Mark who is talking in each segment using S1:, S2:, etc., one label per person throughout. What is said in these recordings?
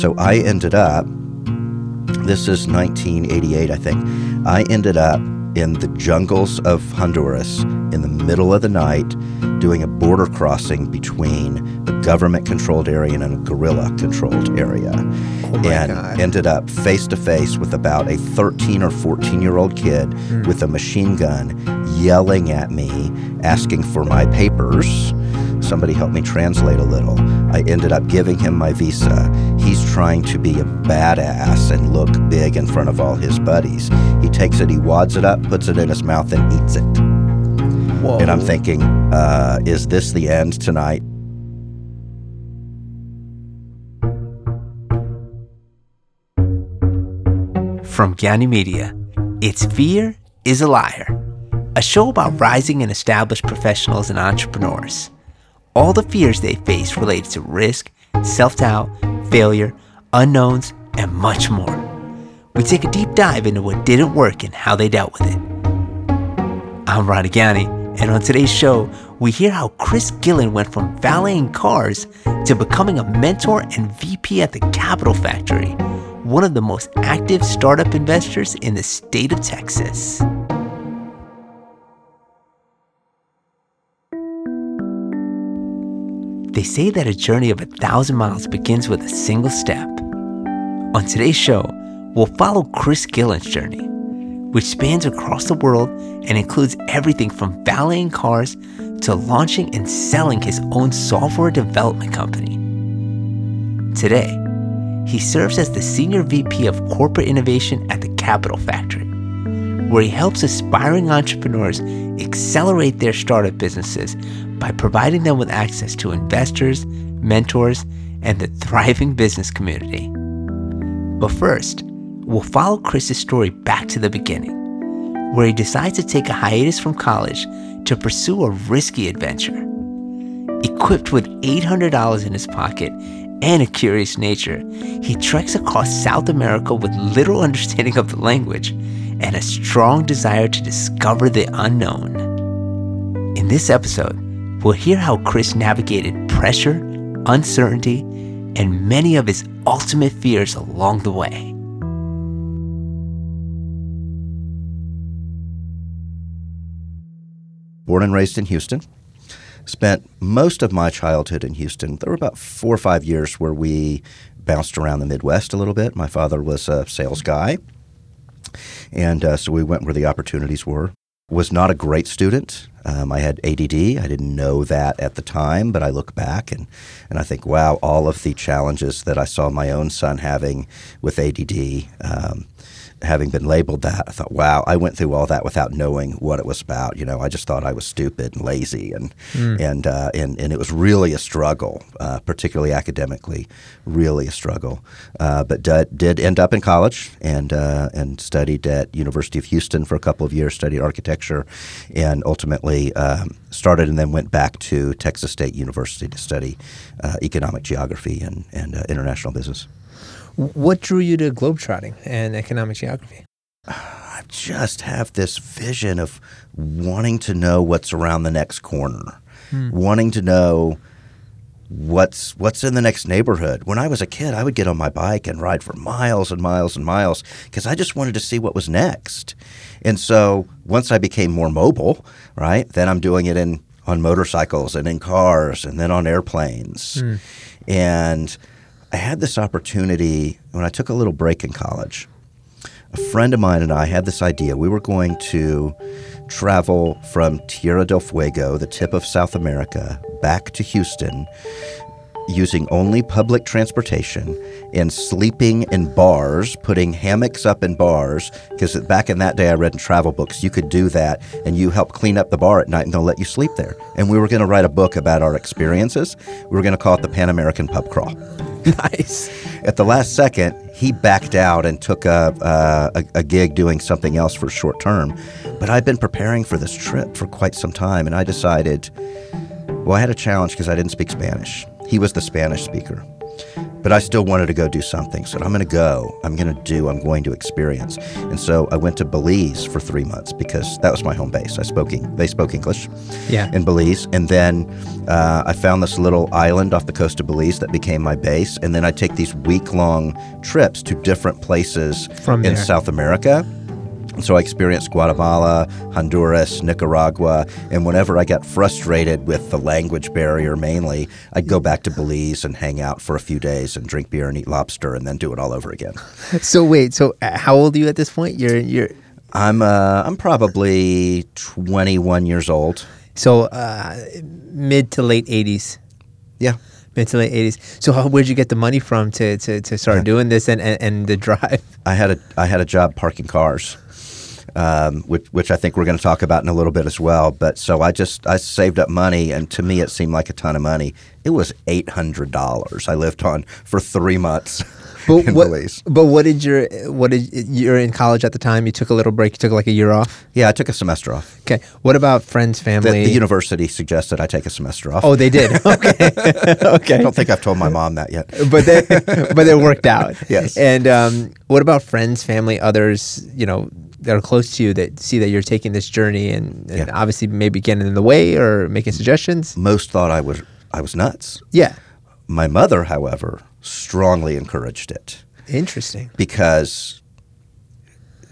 S1: so I ended up, this is 1988, I think. I ended up in the jungles of Honduras in the middle of the night doing a border crossing between a government controlled area and a guerrilla controlled area.
S2: Oh
S1: and
S2: God.
S1: ended up face to face with about a 13 or 14 year old kid
S2: Hmm.
S1: with a machine gun yelling at me, asking for my papers. Somebody helped me translate a little. I ended up giving him my visa. He's trying to be a badass and look big in front of all his buddies. He takes it, he wads it up, puts it in his mouth, and eats it.
S2: Whoa.
S1: And I'm thinking, uh, is this the end tonight?
S3: From Gyani Media, it's Fear is a Liar, a show about rising and established professionals and entrepreneurs. All the fears they face related to risk, self doubt, failure, unknowns, and much more. We take a deep dive into what didn't work and how they dealt with it. I'm Ronnie Gyani, and on today's show, we hear how Chris Gillen went from valeting cars to becoming a mentor and VP at the Capital Factory, one of the most active startup investors in the state of Texas. They say that a journey of a thousand miles begins with a single step. On today's show, we'll follow Chris Gillen's journey, which spans across the world and includes everything from valeting cars to launching and selling his own software development company. Today, he serves as the Senior VP of Corporate Innovation at the Capital Factory, where he helps aspiring entrepreneurs accelerate their startup businesses by providing them with access to investors, mentors, and the thriving business community. But first, we'll follow Chris's story back to the beginning, where he decides to take a hiatus from college to pursue a risky adventure. Equipped with $800 in his pocket and a curious nature, he treks across South America with little understanding of the language and a strong desire to discover the unknown. In this episode, we'll hear how Chris navigated pressure, uncertainty, and many of his ultimate fears along the way.
S1: born and raised in Houston. Spent most of my childhood in Houston. There were about four or five years where we bounced around the Midwest a little bit. My father was a sales guy, and uh, so we went where the opportunities were. Was not a great student. Um, I had ADD. I didn't know that at the time, but I look back and, and I think, wow, all of the challenges that I saw my own son having with ADD, um, having been labeled that, I thought, wow, I went through all that without knowing what it was about. You know, I just thought I was stupid and lazy, and and uh, and and it was really a struggle, uh, particularly academically, really a struggle. Uh, but did, did end up in college and uh, and studied at University of Houston for a couple of years, studied architecture, and ultimately um, started and then went back to Texas State University to study uh, economic geography and and uh, international business.
S2: What drew you to globetrotting and economic geography?
S1: I just have this vision of wanting to know what's around the next corner, hmm. wanting to know what's what's in the next neighborhood. When I was a kid, I would get on my bike and ride for miles and miles and miles because I just wanted to see what was next. And so once I became more mobile, right, then I'm doing it in on motorcycles and in cars and then on airplanes. Hmm. And I had this opportunity when I took a little break in college a friend of mine and I had this idea. We were going to travel from Tierra del Fuego, the tip of South America, back to Houston using only public transportation and sleeping in bars, putting hammocks up in bars. Because back in that day, I read in travel books, you could do that and you help clean up the bar at night and they'll let you sleep there. And we were going to write a book about our experiences. We were going to call it the Pan American Pub Crawl.
S2: Nice.
S1: At the last second, he backed out and took a, a, a gig doing something else for short term. But I'd been preparing for this trip for quite some time, and I decided, well, I had a challenge because I didn't speak Spanish. He was the Spanish speaker. But I still wanted to go do something. So I'm going to go. I'm going to do. I'm going to experience. And so I went to Belize for three months because that was my home base. I spoke. They spoke English.
S3: Yeah.
S1: In Belize, and then uh, I found this little island off the coast of Belize that became my base. And then I take these week-long trips to different places
S3: From
S1: in
S3: there.
S1: South America. And So I experienced Guatemala, Honduras, Nicaragua, and whenever I got frustrated with the language barrier mainly, I'd go back to Belize and hang out for a few days and drink beer and eat lobster and then do it all over again.
S3: So wait, so uh, how old are you at this point? You're you're
S1: I'm uh, I'm probably 21 years old.
S3: so uh, mid to late 80s.
S1: Yeah.
S3: Mid to late 80s. So how, where'd you get the money from to, to, to start doing this and, and, and the drive?
S1: I had a I had a job parking cars, um, which which I think we're going to talk about in a little bit as well. But so I just I saved up money, and to me it seemed like a ton of money. It was eight hundred dollars I lived on for three months in
S3: what,
S1: Belize.
S3: but what did your what did you're in college at the time? You took a little break. You took like a year off.
S1: Yeah, I took a semester off.
S3: Okay. What about friends,
S1: The,
S3: family?
S1: the university suggested I take a semester off.
S3: oh, they did. Okay. okay.
S1: I don't think I've told my mom that yet.
S3: but they but it worked out.
S1: Yes.
S3: And um, what about friends, family, others? You know that are close to you that see that you're taking this journey and, and
S1: Yeah.
S3: obviously maybe getting in the way or making suggestions.
S1: Most thought I was I was nuts.
S3: Yeah.
S1: My mother, however, strongly encouraged it.
S3: Interesting.
S1: because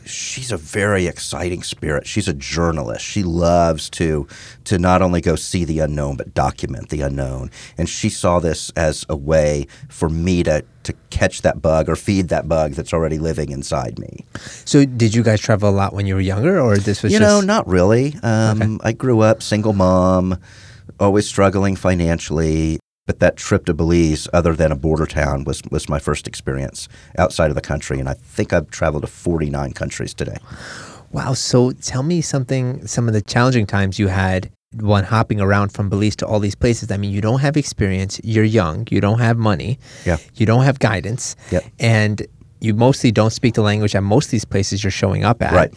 S1: she's a very exciting spirit. She's a journalist. She loves to to not only go see the unknown but document the unknown. And she saw this as a way for me to to catch that bug or feed that bug that's already living inside me.
S3: So did you guys travel a lot when you were younger, or this was
S1: you
S3: just
S1: know, not really. Um, I grew up single mom, always struggling financially. But that trip to Belize, other than a border town, was was my first experience outside of the country, and I think I've traveled to 49 countries today.
S3: wow? So tell me something. Some of the challenging times you had when hopping around from Belize to all these places. I mean, you don't have experience. You're young. You don't have money.
S1: Yeah.
S3: You don't have guidance.
S1: Yep.
S3: And you mostly don't speak the language at most of these places you're showing up at.
S1: Right.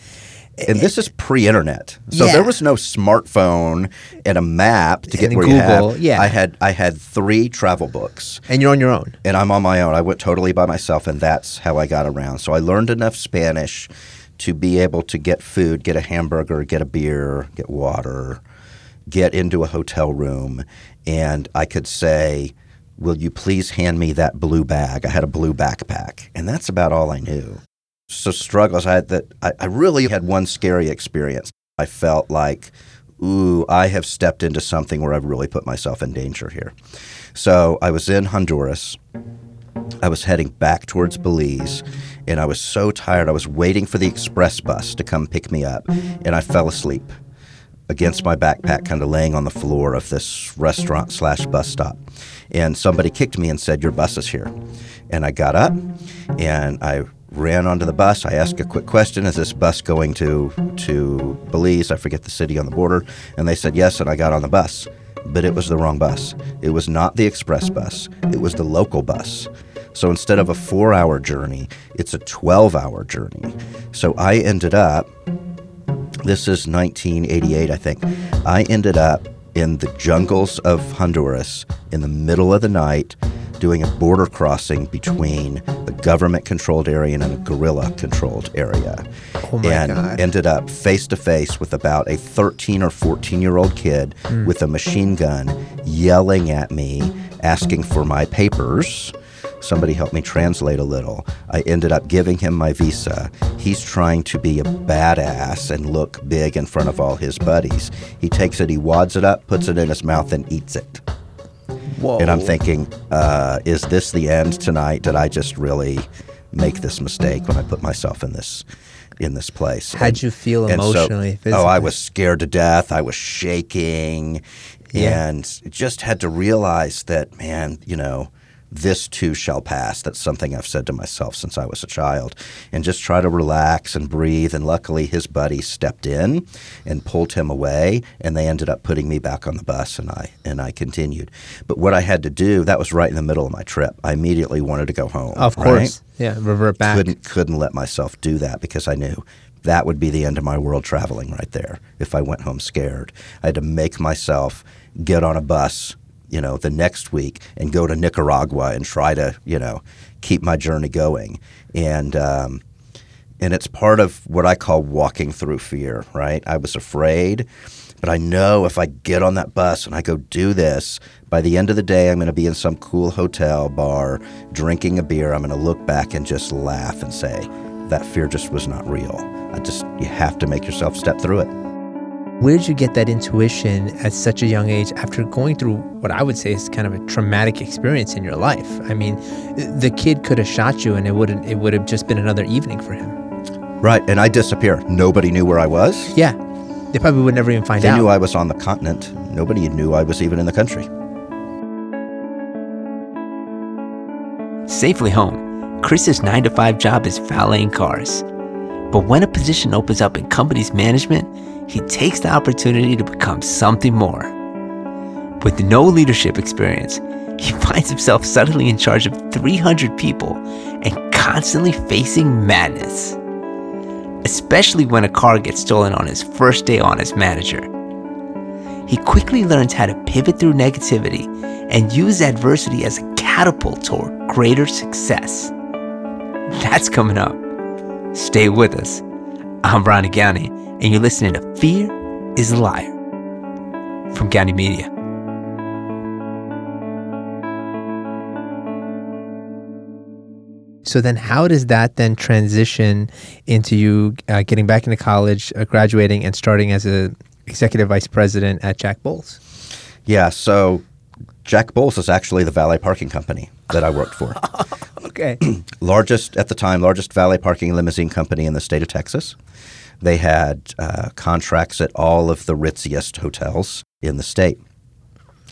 S1: And this is pre-internet, so
S3: Yeah.
S1: there was no smartphone and a map to get
S3: And
S1: where you
S3: Google,
S1: have.
S3: yeah.
S1: I had I had three travel books,
S3: And you're on your own.
S1: and I'm on my own. I went totally by myself, and that's how I got around. So I learned enough Spanish to be able to get food, get a hamburger, get a beer, get water, get into a hotel room, and I could say, "Will you please hand me that blue bag?" I had a blue backpack, and that's about all I knew. So struggles. I had that. I, I really had one scary experience. I felt like, ooh, I have stepped into something where I've really put myself in danger here. So I was in Honduras. I was heading back towards Belize, and I was so tired. I was waiting for the express bus to come pick me up, and I fell asleep against my backpack, kind of laying on the floor of this restaurant slash bus stop. And somebody kicked me and said, "Your bus is here." And I got up, and I ran onto the bus. I asked a quick question: Is this bus going to to Belize? I forget the city on the border. And they said yes, and I got on the bus. But it was the wrong bus. It was not the express bus. It was the local bus. So instead of a four hour journey, it's a 12 hour journey. So I ended up, this is 1988, I think. I ended up in the jungles of Honduras in the middle of the night doing a border crossing between the government controlled area and a guerrilla controlled area.
S3: Oh
S1: and
S3: God.
S1: ended up face to face with about a 13 or 14 year old kid
S3: Hmm.
S1: with a machine gun yelling at me, asking for my papers. Somebody helped me translate a little. I ended up giving him my visa. He's trying to be a badass and look big in front of all his buddies. He takes it, he wads it up, puts it in his mouth, and eats it.
S3: Whoa.
S1: And I'm thinking, uh, is this the end tonight? Did I just really make this mistake when I put myself in this in this place?
S3: How'd
S1: And-
S3: you feel
S1: and so-
S3: emotionally,
S1: oh, I was scared to death. I was shaking,
S3: Yeah.
S1: and just had to realize that, man, you know. This too shall pass. That's something I've said to myself since I was a child. And just try to relax and breathe. And luckily, his buddy stepped in and pulled him away. And they ended up putting me back on the bus, and I and I continued. But what I had to do, that was right in the middle of my trip. I immediately wanted to go home.
S3: Of
S1: right?
S3: course. Yeah. Revert back.
S1: couldn't couldn't let myself do that because I knew that would be the end of my world traveling right there if I went home scared. I had to make myself get on a bus you know, the next week and go to Nicaragua and try to, you know, keep my journey going. And um, and it's part of what I call walking through fear. Right? I was afraid. But I know if I get on that bus and I go do this, by the end of the day, I'm going to be in some cool hotel bar drinking a beer. I'm going to look back and just laugh and say, that fear just was not real. I just, you have to make yourself step through it.
S3: Where did you get that intuition at such a young age after going through what I would say is kind of a traumatic experience in your life? I mean, the kid could have shot you and it wouldn't it would have just been another evening for him.
S1: Right, and I disappear. Nobody knew where I was.
S3: Yeah. They probably would never even find
S1: They
S3: out.
S1: They knew I was on the continent. Nobody knew I was even in the country.
S4: Safely home, Chris's 9 to 5 job is valeting cars. But when a position opens up in company's management, he takes the opportunity to become something more. With no leadership experience, he finds himself suddenly in charge of 300 people and constantly facing madness. Especially when a car gets stolen on his first day on as manager. He quickly learns how to pivot through negativity and use adversity as a catapult toward greater success. That's coming up. Stay with us. I'm Ronnie Gowney, and you're listening to Fear is a Liar from Gowney Media.
S3: So then, how does that then transition into you uh, getting back into college, uh, graduating, and starting as a executive vice president at Jack Bowles?
S1: Yeah, so Jack Bowles is actually the valet parking company that I worked for.
S3: Okay.
S1: largest at the time, largest valet parking limousine company in the state of Texas. They had uh, contracts at all of the ritziest hotels in the state.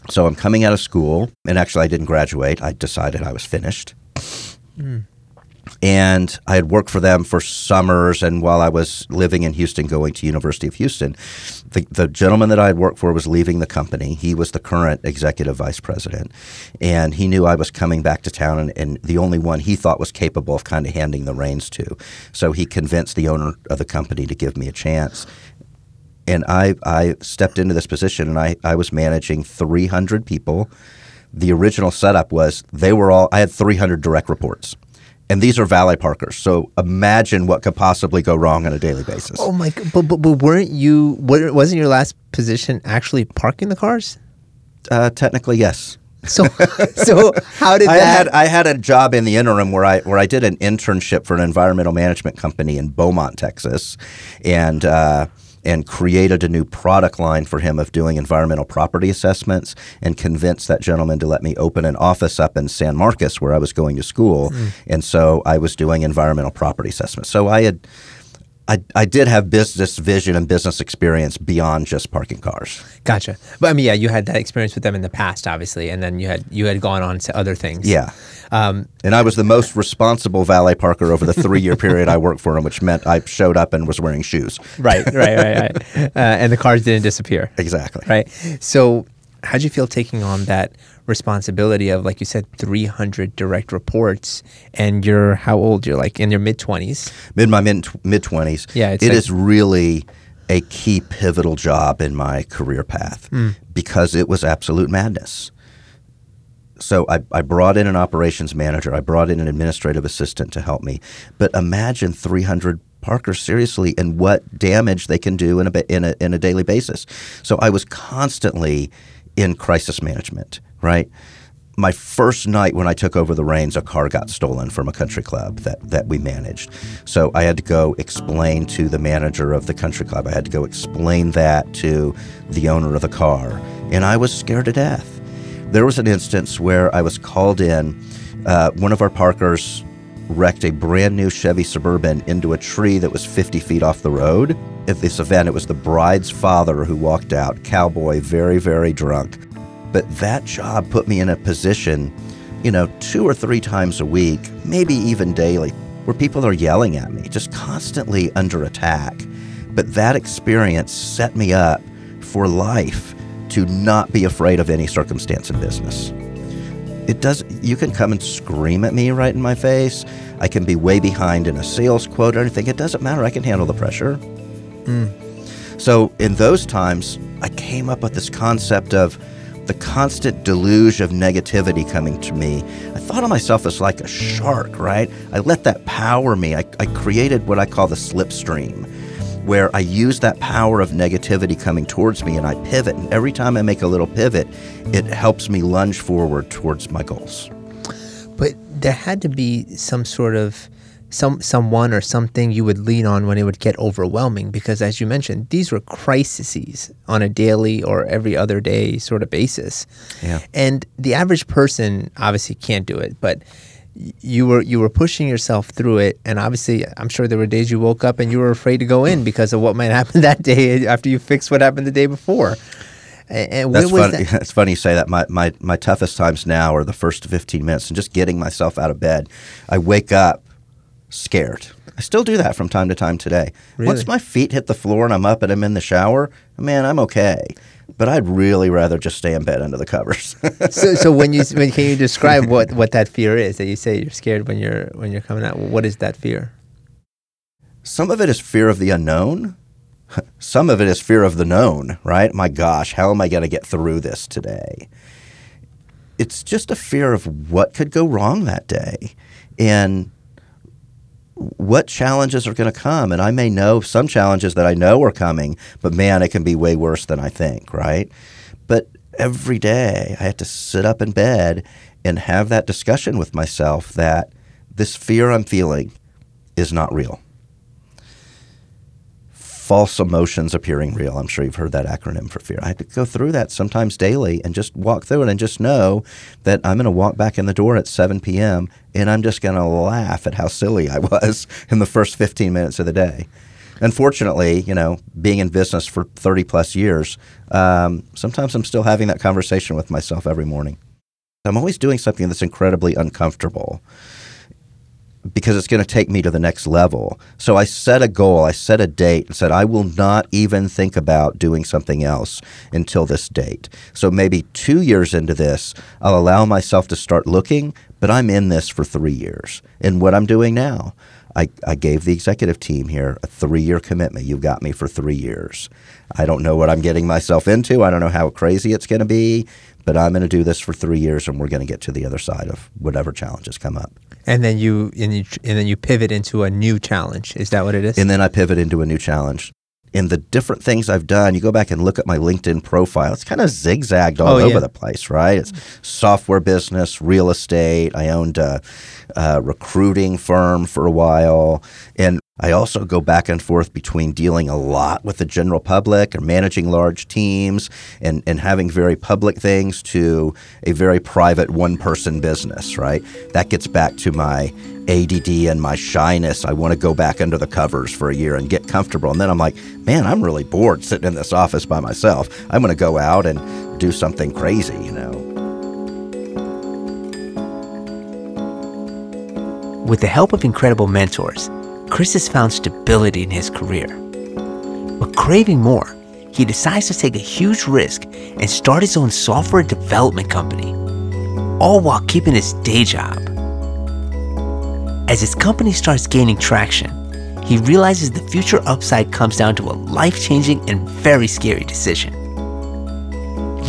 S1: So I'm coming out of school, and actually I didn't graduate. I decided I was finished. And I had worked for them for summers, and while I was living in Houston, going to University of Houston, the, the gentleman that I had worked for was leaving the company. He was the current executive vice president, and he knew I was coming back to town, and, and the only one he thought was capable of kind of handing the reins to. So he convinced the owner of the company to give me a chance. And I, I stepped into this position, and I, I was managing 300 people. The original setup was they were all, I had 300 direct reports. And these are valet parkers. So imagine what could possibly go wrong on a daily basis.
S3: Oh my! But but, but weren't you? Wasn't your last position actually parking the cars?
S1: Uh, technically, yes.
S3: So so how did
S1: I
S3: that?
S1: had I had a job in the interim where I where I did an internship for an environmental management company in Beaumont, Texas, and uh, and created a new product line for him of doing environmental property assessments, and convinced that gentleman to let me open an office up in San Marcos where I was going to school, mm. and so I was doing environmental property assessments. So I had. I, I did have business vision and business experience beyond just parking cars.
S3: Gotcha. But I mean, yeah, you had that experience with them in the past, obviously, and then you had you had gone on to other things.
S1: Yeah.
S3: Um,
S1: And I was the most responsible valet parker over the three year period I worked for him, which meant I showed up and was wearing shoes.
S3: right. Right. Right. Right. Uh, and the cars didn't disappear.
S1: Exactly.
S3: Right. So, how'd you feel taking on that responsibility of, like you said, 300 direct reports, and you're how old? You're like in your mid 20s.
S1: Mid my mid mid twenties.
S3: Yeah, it's
S1: it
S3: like-
S1: is really a key pivotal job in my career path hmm. because it was absolute madness. So I, I brought in an operations manager. I brought in an administrative assistant to help me. But imagine 300 parkers seriously and what damage they can do in a, in a in a daily basis. So I was constantly in crisis management. Right. My first night when I took over the reins, a car got stolen from a country club that, that we managed. So I had to go explain to the manager of the country club. I had to go explain that to the owner of the car. And I was scared to death. There was an instance where I was called in. Uh, one of our parkers wrecked a brand new Chevy Suburban into a tree that was 50 feet off the road. At this event, it was the bride's father who walked out, cowboy, very, very drunk. But that job put me in a position, you know, two or three times a week, maybe even daily, where people are yelling at me, just constantly under attack. But that experience set me up for life to not be afraid of any circumstance in business. It does you can come and scream at me right in my face. I can be way behind in a sales quote or anything. It doesn't matter. I can handle the pressure. Hmm. So in those times, I came up with this concept of the constant deluge of negativity coming to me, I thought of myself as like a shark, right? I let that power me. I, I created what I call the slipstream, where I use that power of negativity coming towards me and I pivot. And every time I make a little pivot, it helps me lunge forward towards my goals.
S3: But there had to be some sort of some someone or something you would lean on when it would get overwhelming because as you mentioned these were crises on a daily or every other day sort of basis
S1: Yeah.
S3: and the average person obviously can't do it but you were you were pushing yourself through it and obviously i'm sure there were days you woke up and you were afraid to go in because of what might happen that day after you fixed what happened the day before and,
S1: That's
S3: was
S1: funny.
S3: that
S1: It's funny you say that. My, my my toughest times now are the first 15 minutes and just getting myself out of bed. I wake up scared. I still do that from time to time today.
S3: Really?
S1: Once my feet hit the floor and I'm up and I'm in the shower, man, I'm okay. But I'd really rather just stay in bed under the covers.
S3: so, so when you when, can you describe what, what that fear is that you say you're scared when you're when you're coming out? What is that fear?
S1: Some of it is fear of the unknown. Some of it is fear of the known, right? My gosh, how am I going to get through this today? It's just a fear of what could go wrong that day and what challenges are going to come. And I may know some challenges that I know are coming, but man, it can be way worse than I think, right? But every day I have to sit up in bed and have that discussion with myself that this fear I'm feeling is not real false emotions appearing real. I'm sure you've heard that acronym for fear. I have to go through that sometimes daily and just walk through it and just know that I'm going to walk back in the door at 7 p.m. and I'm just going to laugh at how silly I was in the first 15 minutes of the day. Unfortunately, you know, being in business for 30 plus years, um, sometimes I'm still having that conversation with myself every morning. I'm always doing something that's incredibly uncomfortable because it's going to take me to the next level. So I set a goal, I set a date, and said, I will not even think about doing something else until this date. So maybe two years into this, I'll allow myself to start looking, but I'm in this for three years. And what I'm doing now, I, I gave the executive team here a three year commitment. You've got me for three years. I don't know what I'm getting myself into. I don't know how crazy it's going to be, but I'm going to do this for three years and we're going to get to the other side of whatever challenges come up.
S3: And then you and you and then you pivot into a new challenge. Is that what it is?
S1: And then I pivot into a new challenge. In the different things I've done, you go back and look at my LinkedIn profile. It's kind of zigzagged all
S3: Oh,
S1: over
S3: yeah.
S1: the place, right? It's software business, real estate. I owned a, a recruiting firm for a while. And I also go back and forth between dealing a lot with the general public and managing large teams and, and having very public things to a very private one person business, right? That gets back to my ADD and my shyness. I want to go back under the covers for a year and get comfortable. And then I'm like, man, I'm really bored sitting in this office by myself. I'm going to go out and do something crazy, you know?
S4: With the help of incredible mentors, Chris has found stability in his career. But craving more, he decides to take a huge risk and start his own software development company, all while keeping his day job. As his company starts gaining traction, he realizes the future upside comes down to a life changing and very scary decision.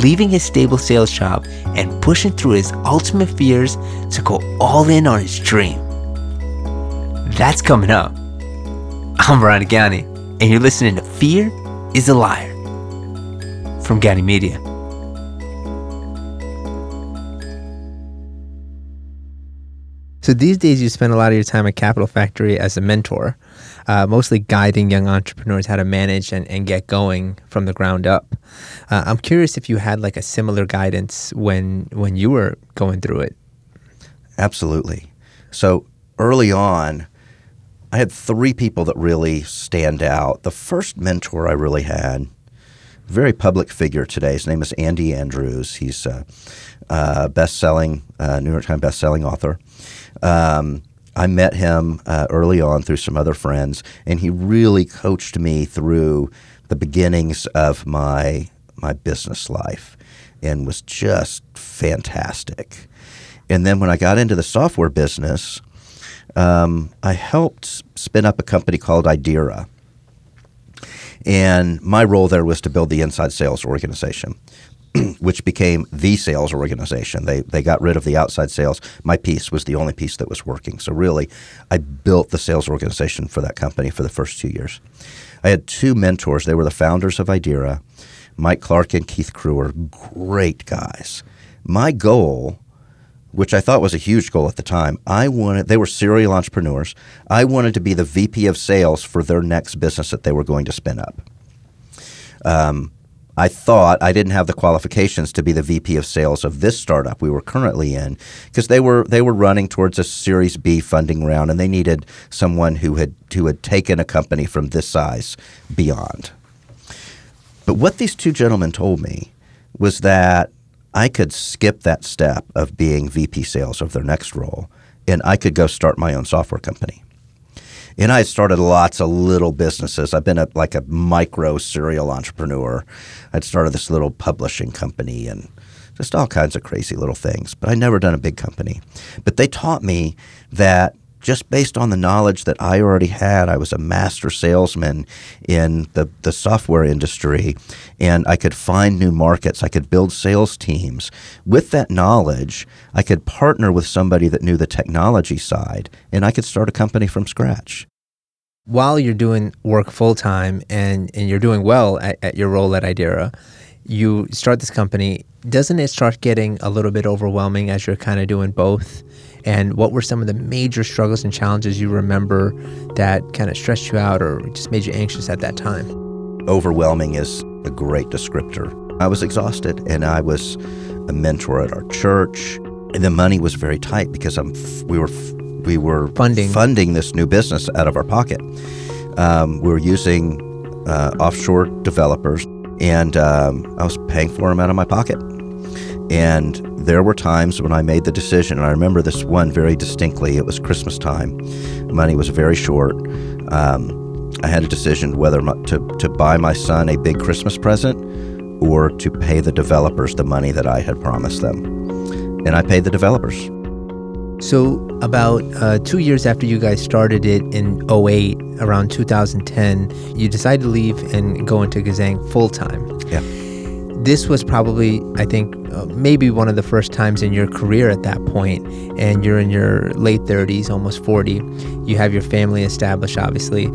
S4: Leaving his stable sales job and pushing through his ultimate fears to go all in on his dream. That's coming up. I'm Brian Gani, and you're listening to Fear is a Liar from Gani Media.
S3: So these days, you spend a lot of your time at Capital Factory as a mentor, uh, mostly guiding young entrepreneurs how to manage and, and get going from the ground up. Uh, I'm curious if you had like a similar guidance when when you were going through it.
S1: Absolutely. So early on, I had three people that really stand out. The first mentor I really had, very public figure today. His name is Andy Andrews. He's a, a best-selling uh, New York Times best-selling author. Um, I met him uh, early on through some other friends, and he really coached me through the beginnings of my my business life, and was just fantastic. And then when I got into the software business, um, I helped spin up a company called Idera. And my role there was to build the inside sales organization. which became the sales organization. They they got rid of the outside sales. My piece was the only piece that was working. So really, I built the sales organization for that company for the first two years. I had two mentors. They were the founders of Idera, Mike Clark and Keith Crewer. Great guys. My goal which I thought was a huge goal at the time. I wanted they were serial entrepreneurs. I wanted to be the VP of sales for their next business that they were going to spin up. Um, I thought I didn't have the qualifications to be the VP of sales of this startup we were currently in because they were they were running towards a Series B funding round and they needed someone who had who had taken a company from this size beyond. But what these two gentlemen told me was that I could skip that step of being VP sales of their next role and I could go start my own software company. And I started lots of little businesses. I've been a, like a micro serial entrepreneur. I'd started this little publishing company and just all kinds of crazy little things, but I'd never done a big company. But they taught me that just based on the knowledge that I already had, I was a master salesman in the, the software industry, and I could find new markets. I could build sales teams. With that knowledge, I could partner with somebody that knew the technology side, and I could start a company from scratch.
S3: While you're doing work full time and, and you're doing well at, at your role at Idera, you start this company. Doesn't it start getting a little bit overwhelming as you're kind of doing both? And what were some of the major struggles and challenges you remember that kind of stressed you out or just made you anxious at that time?
S1: Overwhelming is a great descriptor. I was exhausted and I was a mentor at our church. And the money was very tight because I'm, we were we were
S3: funding
S1: funding this new business out of our pocket. Um, we were using uh, offshore developers, and um, I was paying for them out of my pocket. And there were times when I made the decision, and I remember this one very distinctly. It was Christmas time. Money was very short. Um, I had a decision whether to, to buy my son a big Christmas present or to pay the developers the money that I had promised them. And I paid the developers.
S3: So, about uh, two years after you guys started it in 08, around 2010, you decided to leave and go into Gazang full time.
S1: Yeah
S3: this was probably, I think, maybe one of the first times in your career at that point, and you're in your late 30s, almost 40. You have your family established, obviously,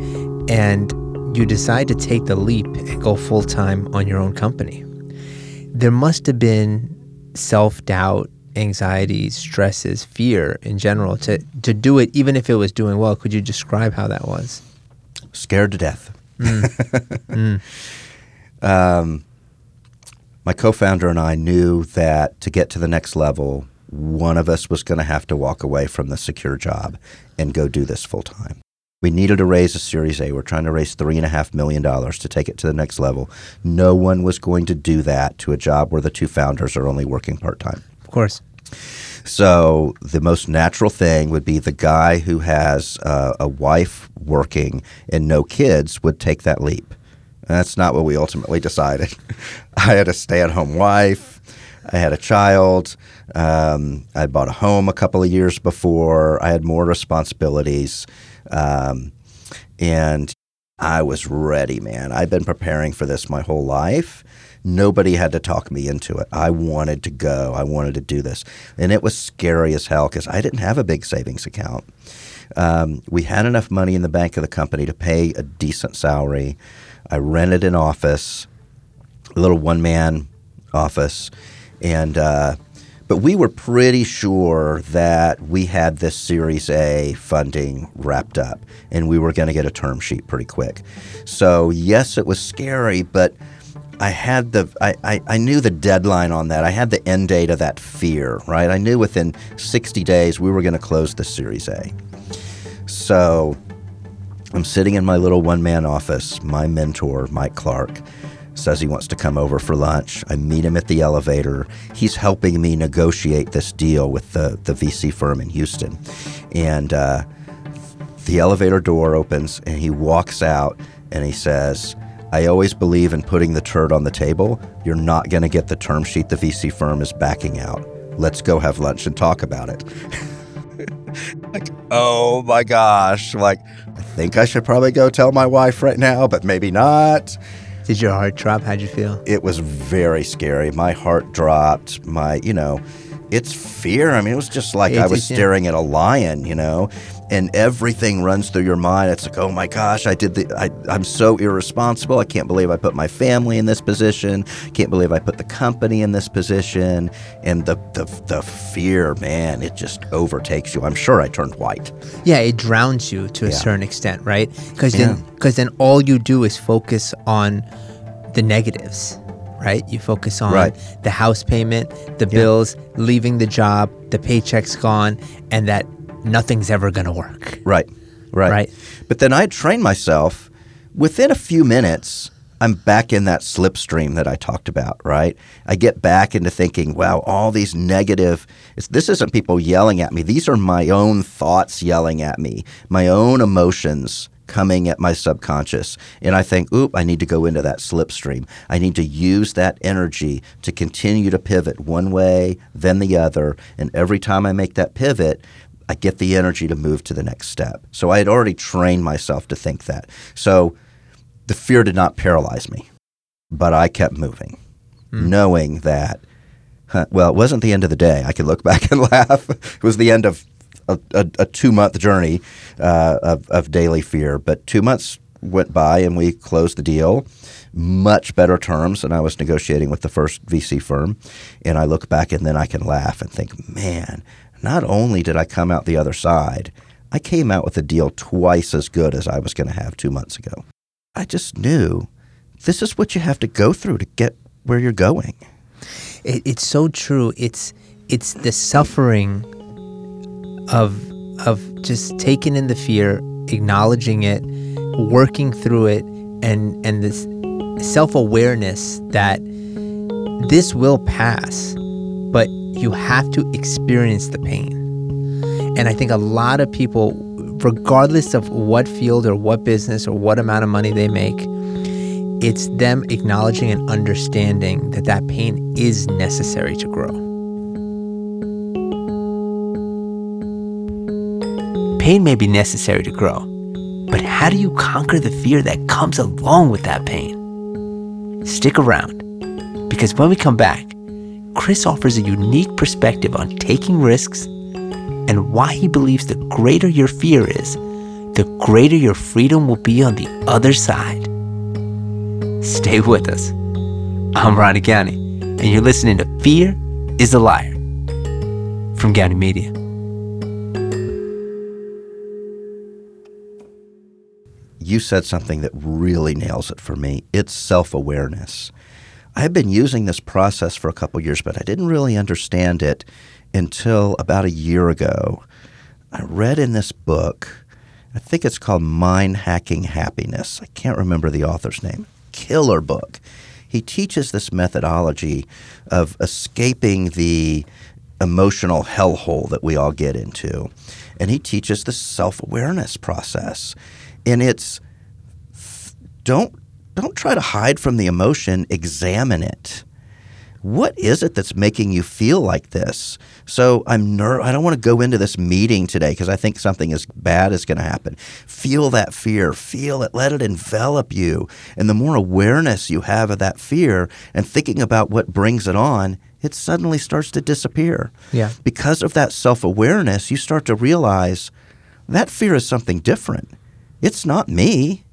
S3: and you decide to take the leap and go full time on your own company. There must have been self doubt, anxiety, stresses, fear in general to, to do it, even if it was doing well. Could you describe how that was?
S1: Scared to death. Mm. mm. Um, my co-founder and I knew that to get to the next level, one of us was going to have to walk away from the secure job and go do this full time. We needed to raise a Series A. We're trying to raise three and a half million dollars to take it to the next level. No one was going to do that to a job where the two founders are only working part time.
S3: Of course.
S1: So the most natural thing would be the guy who has uh, a wife working and no kids would take that leap. That's not what we ultimately decided. I had a stay at home wife. I had a child. Um, I bought a home a couple of years before. I had more responsibilities. Um, and I was ready, man. I've been preparing for this my whole life. Nobody had to talk me into it. I wanted to go. I wanted to do this. And it was scary as hell because I didn't have a big savings account. Um, we had enough money in the bank of the company to pay a decent salary. I rented an office, a little one man office, and uh, but we were pretty sure that we had this Series A funding wrapped up, and we were going to get a term sheet pretty quick. So yes, it was scary, but. I had the I, I, I, knew the deadline on that. I had the end date of that fear, right? I knew within 60 days we were going to close the Series A. So I'm sitting in my little one man office. My mentor, Mike Clark, says he wants to come over for lunch. I meet him at the elevator. He's helping me negotiate this deal with the, the VC firm in Houston. And uh, the elevator door opens and he walks out and he says, I always believe in putting the turd on the table. You're not going to get the term sheet the VC firm is backing out. Let's go have lunch and talk about it. like, oh my gosh. Like, think I should probably go tell my wife right now, but maybe not.
S3: Did your heart drop? How'd you feel?
S1: It was very scary. My heart dropped. My, you know, it's fear. I mean, it was just like I was staring at a lion, you know, and everything runs through your mind. It's like, oh my gosh, I did the, I, I'm so irresponsible. I can't believe I put my family in this position. Can't believe I put the company in this position. And the, the, the fear, man, it just overtakes you. I'm sure I turned white.
S3: Yeah, it drowns you to a
S1: Yeah.
S3: certain extent, right? Because
S1: Yeah.
S3: then, because then all you do is focus on the negatives, right? You focus on
S1: Right.
S3: the house payment, the bills, leaving the job, the paycheck's gone, and that nothing's ever gonna work.
S1: Right. Right.
S3: Right.
S1: But then I train myself within a few minutes. I'm back in that slipstream that I talked about, right? I get back into thinking, wow, all these negative, it's, this isn't people yelling at me. These are my own thoughts yelling at me, my own emotions coming at my subconscious. And I think, oop, I need to go into that slipstream. I need to use that energy to continue to pivot one way, then the other. And every time I make that pivot, I get the energy to move to the next step. So I had already trained myself to think that. So the fear did not paralyze me, but I kept moving, knowing that, huh, well, it wasn't the end of the day. I could look back and laugh. It was the end of a, a, a two month journey uh, of, of daily fear. But two months went by and we closed the deal. Much better terms than I was negotiating with the first VC firm. And I look back and then I can laugh and think, man, not only did I come out the other side, I came out with a deal twice as good as I was going to have two months ago. I just knew this is what you have to go through to get where you're going.
S3: It, it's so true. It's it's the suffering of of just taking in the fear, acknowledging it, working through it, and and this self awareness that this will pass, but you have to experience the pain. And I think a lot of people, regardless of what field or what business or what amount of money they make, it's them acknowledging and understanding that that pain is necessary to grow.
S4: Pain may be necessary to grow, but how do you conquer the fear that comes along with that pain? Stick around, because when we come back, Chris offers a unique perspective on taking risks and why he believes the greater your fear is, the greater your freedom will be on the other side. Stay with us. I'm Ronnie Gowney, and you're listening to Fear is a Liar from Gowney Media.
S1: you said something that really nails it for me. It's self awareness. I've been using this process for a couple years, but I didn't really understand it until about a year ago. I read in this book, I think it's called Mind Hacking Happiness. I can't remember the author's name. Killer book. He teaches this methodology of escaping the emotional hellhole that we all get into. And he teaches the self awareness process. And it's don't don't try to hide from the emotion, examine it. What is it that's making you feel like this? So I'm ner- I don't want to go into this meeting today because I think something as bad is going to happen. Feel that fear, feel it, let it envelop you. And the more awareness you have of that fear and thinking about what brings it on, it suddenly starts to disappear.
S3: Yeah.
S1: Because of that self-awareness, you start to realize that fear is something different. It's not me.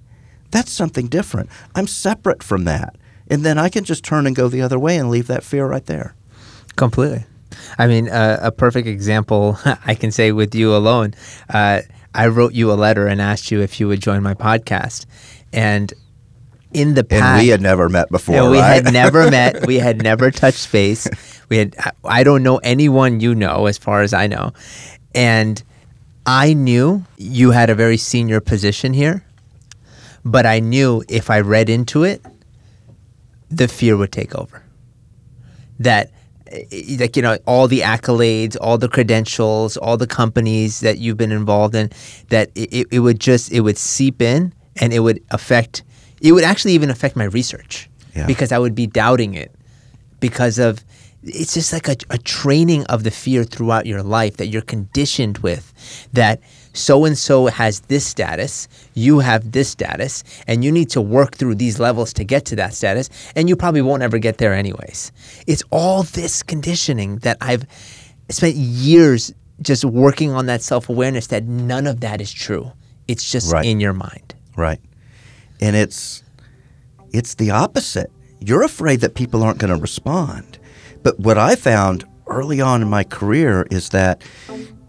S1: That's something different. I'm separate from that. And then I can just turn and go the other way and leave that fear right there.
S3: Completely. I mean, uh, a perfect example I can say with you alone. Uh, I wrote you a letter and asked you if you would join my podcast, and in the past,
S1: And
S3: past,
S1: we had never met before,
S3: and we
S1: right?
S3: had never met. We had never touched space. We had. I- I don't know anyone you know, as far as I know, and I knew you had a very senior position here, but I knew if I read into it, the fear would take over. That, eh, like you know, all the accolades, all the credentials, all the companies that you've been involved in, that it, it would just it would seep in and it would affect. It would actually even affect my research
S1: Yeah.
S3: because I would be doubting it because of it's just like a, a training of the fear throughout your life that you're conditioned with that so and so has this status, you have this status, and you need to work through these levels to get to that status, and you probably won't ever get there anyways. It's all this conditioning that I've spent years just working on that self awareness that none of that is true. It's just
S1: Right.
S3: in your mind.
S1: Right. And it's it's the opposite. You're afraid that people aren't going to respond. But what I found early on in my career is that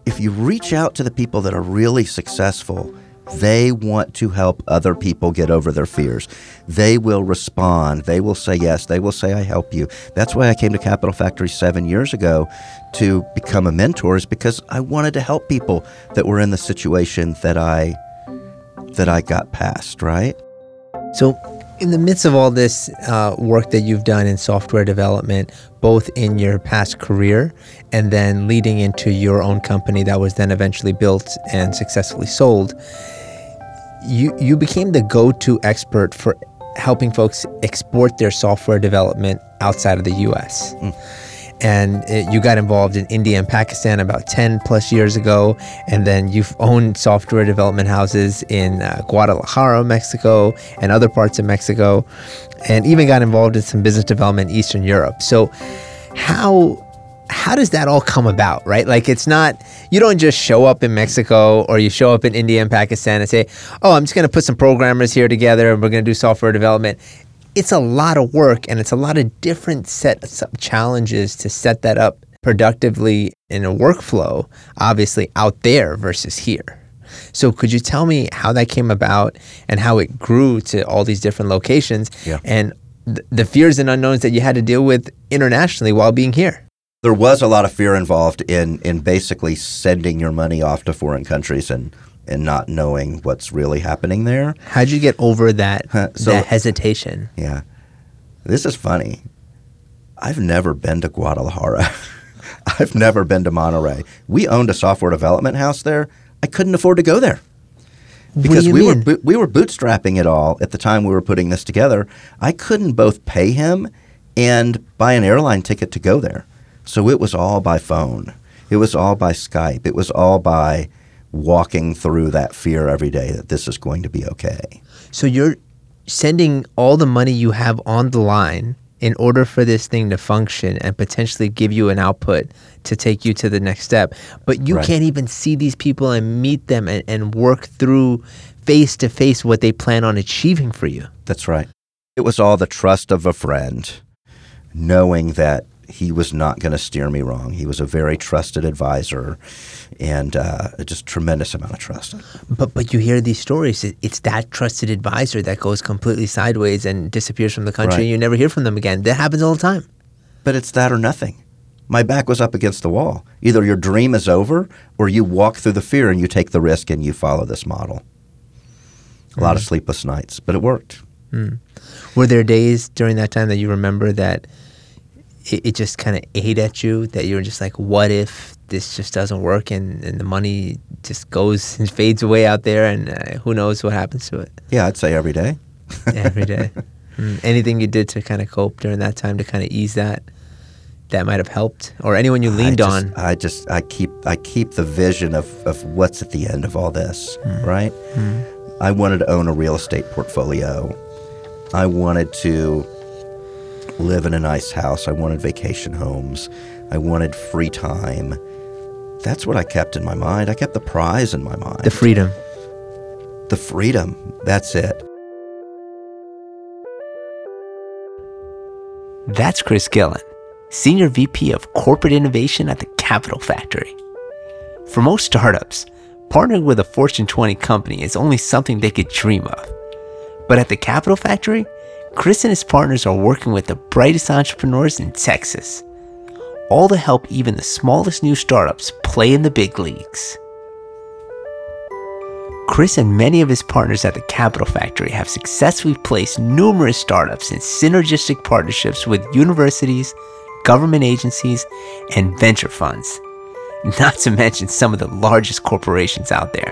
S1: if you reach out to the people that are really successful, they want to help other people get over their fears. They will respond. They will say yes. They will say, I help you. That's why I came to Capital Factory seven years ago to become a mentor, is because I wanted to help people that were in the situation that I that I got past, right?
S3: So, in the midst of all this uh, work that you've done in software development, both in your past career and then leading into your own company that was then eventually built and successfully sold, you you became the go-to expert for helping folks export their software development outside of the U.S. And uh, you got involved in India and Pakistan about 10 plus years ago. And then you've owned software development houses in uh, Guadalajara, Mexico, and other parts of Mexico, and even got involved in some business development in Eastern Europe. So, how how does that all come about, right? Like it's not you don't just show up in Mexico or you show up in India and Pakistan and say, "Oh, I'm just going to put some programmers here together and we're going to do software development." It's a lot of work and it's a lot of different sets of challenges to set that up productively in a workflow, obviously out there versus here. So could you tell me how that came about and how it grew to all these different locations
S1: Yeah.
S3: and th- the fears and unknowns that you had to deal with internationally while being here?
S1: There was a lot of fear involved in in basically sending your money off to foreign countries and and not knowing what's really happening there.
S3: How'd you get over that
S1: So-
S3: that hesitation?
S1: Yeah. This is funny. I've never been to Guadalajara. I've never been to Monterrey. We owned a software development house there. I couldn't afford to go there. Because we were
S3: mean?
S1: bo- we were bootstrapping it all at the time we were putting this together. I couldn't both pay him and buy an airline ticket to go there. So it was all by phone. It was all by Skype. It was all by walking through that fear every day that this is going to be okay.
S3: So you're sending all the money you have on the line in order for this thing to function and potentially give you an output to take you to the next step. But you
S1: Right.
S3: can't even see these people and meet them and, and work through face to face what they plan on achieving for you.
S1: That's right. It was all the trust of a friend, knowing that he was not going to steer me wrong. He was a very trusted advisor and uh, just tremendous amount of trust.
S3: But but you hear these stories. It's that trusted advisor that goes completely sideways and disappears from the country,
S1: Right.
S3: and you never hear from them again. That happens all the time.
S1: But it's that or nothing. My back was up against the wall. Either your dream is over or you walk through the fear and you take the risk and you follow this model. A lot of sleepless nights, but it worked.
S3: Were there days during that time that you remember that it, it just kind of ate at you? That you were just like, what if this just doesn't work and, and the money just goes and fades away out there and uh, who knows what happens to it
S1: Yeah, I'd say every day.
S3: every day? Mm. Anything you did to kind of cope during that time to kind of ease that? That might have helped, or anyone you leaned
S1: I just,
S3: on.
S1: I just I keep I keep the vision of, of what's at the end of all this, right? I wanted to own a real estate portfolio. I wanted to live in a nice house. I wanted vacation homes. I wanted free time. That's what I kept in my mind. I kept the prize in my mind.
S3: The freedom.
S1: the freedom. That's it.
S4: That's Chris Gillen, Senior VP of Corporate Innovation at the Capital Factory. For most startups, partnering with a Fortune 20 company is only something they could dream of. But at the Capital Factory, Chris and his partners are working with the brightest entrepreneurs in Texas, all to help even the smallest new startups play in the big leagues. Chris and many of his partners at the Capital Factory have successfully placed numerous startups in synergistic partnerships with universities, government agencies, and venture funds. Not to mention some of the largest corporations out there.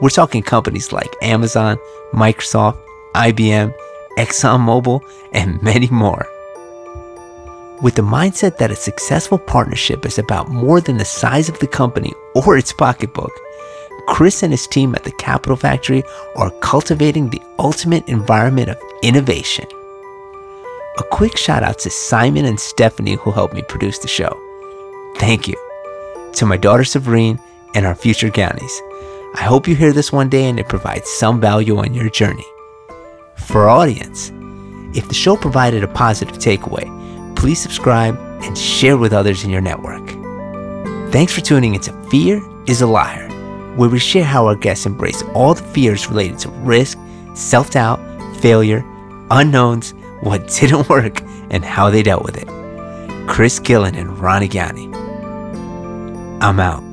S4: We're talking companies like Amazon, Microsoft, IBM, ExxonMobil, and many more. With the mindset that a successful partnership is about more than the size of the company or its pocketbook,
S3: Chris and his team at the Capital Factory are cultivating the ultimate environment of innovation. A quick shout out to Simon and Stephanie who helped me produce the show. Thank you. To my daughter Severine and our future Gownies. I hope you hear this one day and it provides some value on your journey. For our audience, if the show provided a positive takeaway, please subscribe and share with others in your network. Thanks for tuning into Fear is a Liar, where we share how our guests embrace all the fears related to risk, self doubt, failure, unknowns, what didn't work, and how they dealt with it. Chris Gillen and Ronnie Gownie. I'm out.